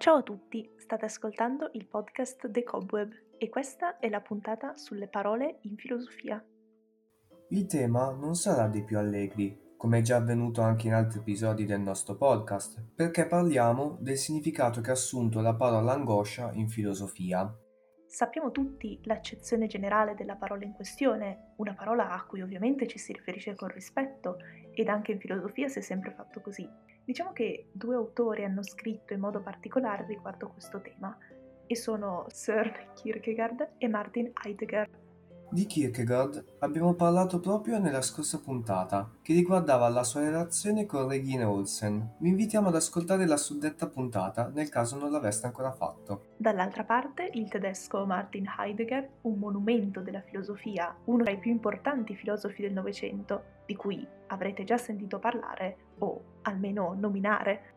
Ciao a tutti, state ascoltando il podcast The Cobweb e questa è la puntata sulle parole in filosofia. Il tema non sarà dei più allegri, come è già avvenuto anche in altri episodi del nostro podcast, perché parliamo del significato che ha assunto la parola angoscia in filosofia. Sappiamo tutti l'accezione generale della parola in questione, una parola a cui ovviamente ci si riferisce con rispetto ed anche in filosofia si è sempre fatto così. Diciamo che due autori hanno scritto in modo particolare riguardo questo tema e sono Sir Kierkegaard e Martin Heidegger. Di Kierkegaard abbiamo parlato proprio nella scorsa puntata, che riguardava la sua relazione con Regina Olsen. Vi invitiamo ad ascoltare la suddetta puntata nel caso non l'aveste ancora fatto. Dall'altra parte, il tedesco Martin Heidegger, un monumento della filosofia, uno tra i più importanti filosofi del Novecento, di cui avrete già sentito parlare o almeno nominare.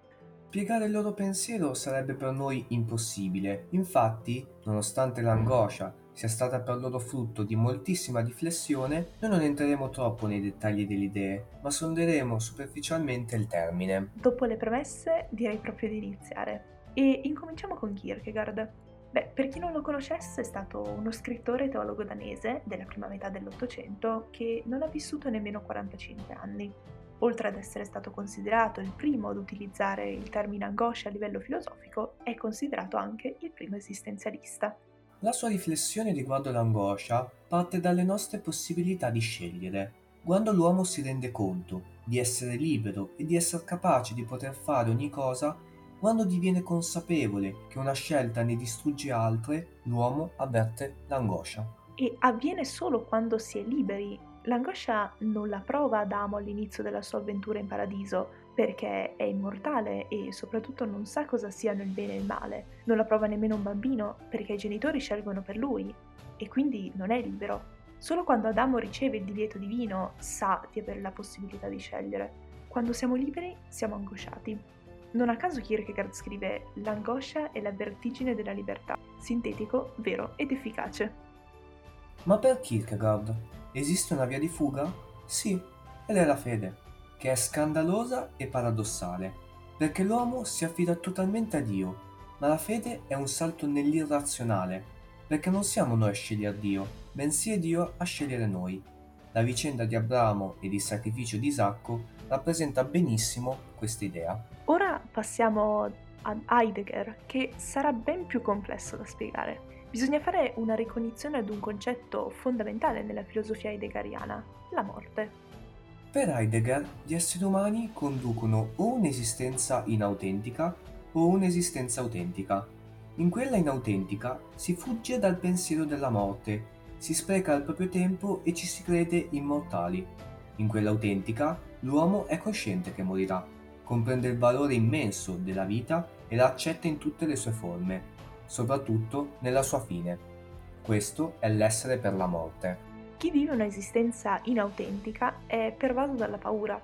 Spiegare il loro pensiero sarebbe per noi impossibile. Infatti, nonostante l'angoscia sia stata per loro frutto di moltissima riflessione, noi non entreremo troppo nei dettagli delle idee, ma sonderemo superficialmente il termine. Dopo le premesse, direi proprio di iniziare. E incominciamo con Kierkegaard. Beh, per chi non lo conoscesse, è stato uno scrittore e teologo danese della prima metà dell'Ottocento che non ha vissuto nemmeno 45 anni. Oltre ad essere stato considerato il primo ad utilizzare il termine angoscia a livello filosofico, è considerato anche il primo esistenzialista. La sua riflessione riguardo l'angoscia parte dalle nostre possibilità di scegliere. Quando l'uomo si rende conto di essere libero e di essere capace di poter fare ogni cosa, quando diviene consapevole che una scelta ne distrugge altre, l'uomo avverte l'angoscia. E avviene solo quando si è liberi. L'angoscia non la prova Adamo all'inizio della sua avventura in paradiso, perché è immortale e soprattutto non sa cosa siano il bene e il male. Non la prova nemmeno un bambino perché i genitori scelgono per lui e quindi non è libero. Solo quando Adamo riceve il divieto divino sa di avere la possibilità di scegliere. Quando siamo liberi siamo angosciati. Non a caso Kierkegaard scrive l'angoscia è la vertigine della libertà, sintetico, vero ed efficace. Ma per Kierkegaard esiste una via di fuga? Sì, ed è la fede che è scandalosa e paradossale, perché l'uomo si affida totalmente a Dio, ma la fede è un salto nell'irrazionale, perché non siamo noi a scegliere Dio, bensì è Dio a scegliere noi. La vicenda di Abramo e il sacrificio di Isacco rappresenta benissimo questa idea. Ora passiamo ad Heidegger, che sarà ben più complesso da spiegare. Bisogna fare una ricognizione ad un concetto fondamentale nella filosofia heideggeriana, la morte. Per Heidegger gli esseri umani conducono o un'esistenza inautentica o un'esistenza autentica. In quella inautentica si fugge dal pensiero della morte, si spreca il proprio tempo e ci si crede immortali. In quella autentica l'uomo è cosciente che morirà, comprende il valore immenso della vita e la accetta in tutte le sue forme, soprattutto nella sua fine. Questo è l'essere per la morte. Chi vive un'esistenza inautentica è pervaso dalla paura,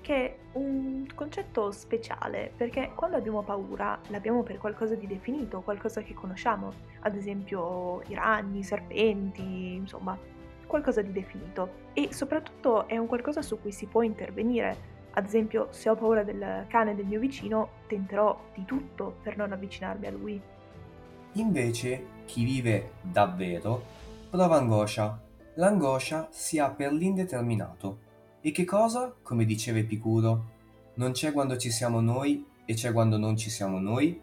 che è un concetto speciale perché quando abbiamo paura l'abbiamo per qualcosa di definito, qualcosa che conosciamo, ad esempio i ragni, i serpenti, insomma, qualcosa di definito. E soprattutto è un qualcosa su cui si può intervenire. Ad esempio, se ho paura del cane del mio vicino, tenterò di tutto per non avvicinarmi a lui. Invece, chi vive davvero prova angoscia L'angoscia si ha per l'indeterminato. E che cosa, come diceva Epicuro, non c'è quando ci siamo noi e c'è quando non ci siamo noi?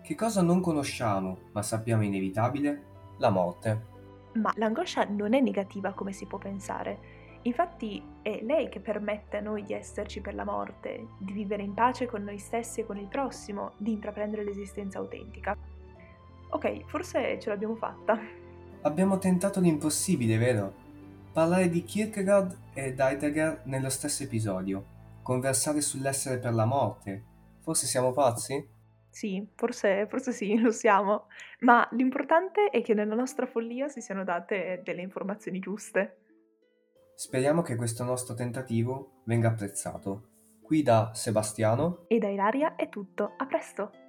Che cosa non conosciamo, ma sappiamo inevitabile? La morte. Ma l'angoscia non è negativa come si può pensare. Infatti è lei che permette a noi di esserci per la morte, di vivere in pace con noi stessi e con il prossimo, di intraprendere l'esistenza autentica. Ok, forse ce l'abbiamo fatta. Abbiamo tentato l'impossibile, vero? Parlare di Kierkegaard e Heidegger nello stesso episodio, conversare sull'essere per la morte. Forse siamo pazzi? Sì, forse, forse sì, lo siamo, ma l'importante è che nella nostra follia si siano date delle informazioni giuste. Speriamo che questo nostro tentativo venga apprezzato. Qui da Sebastiano e da Ilaria è tutto, a presto!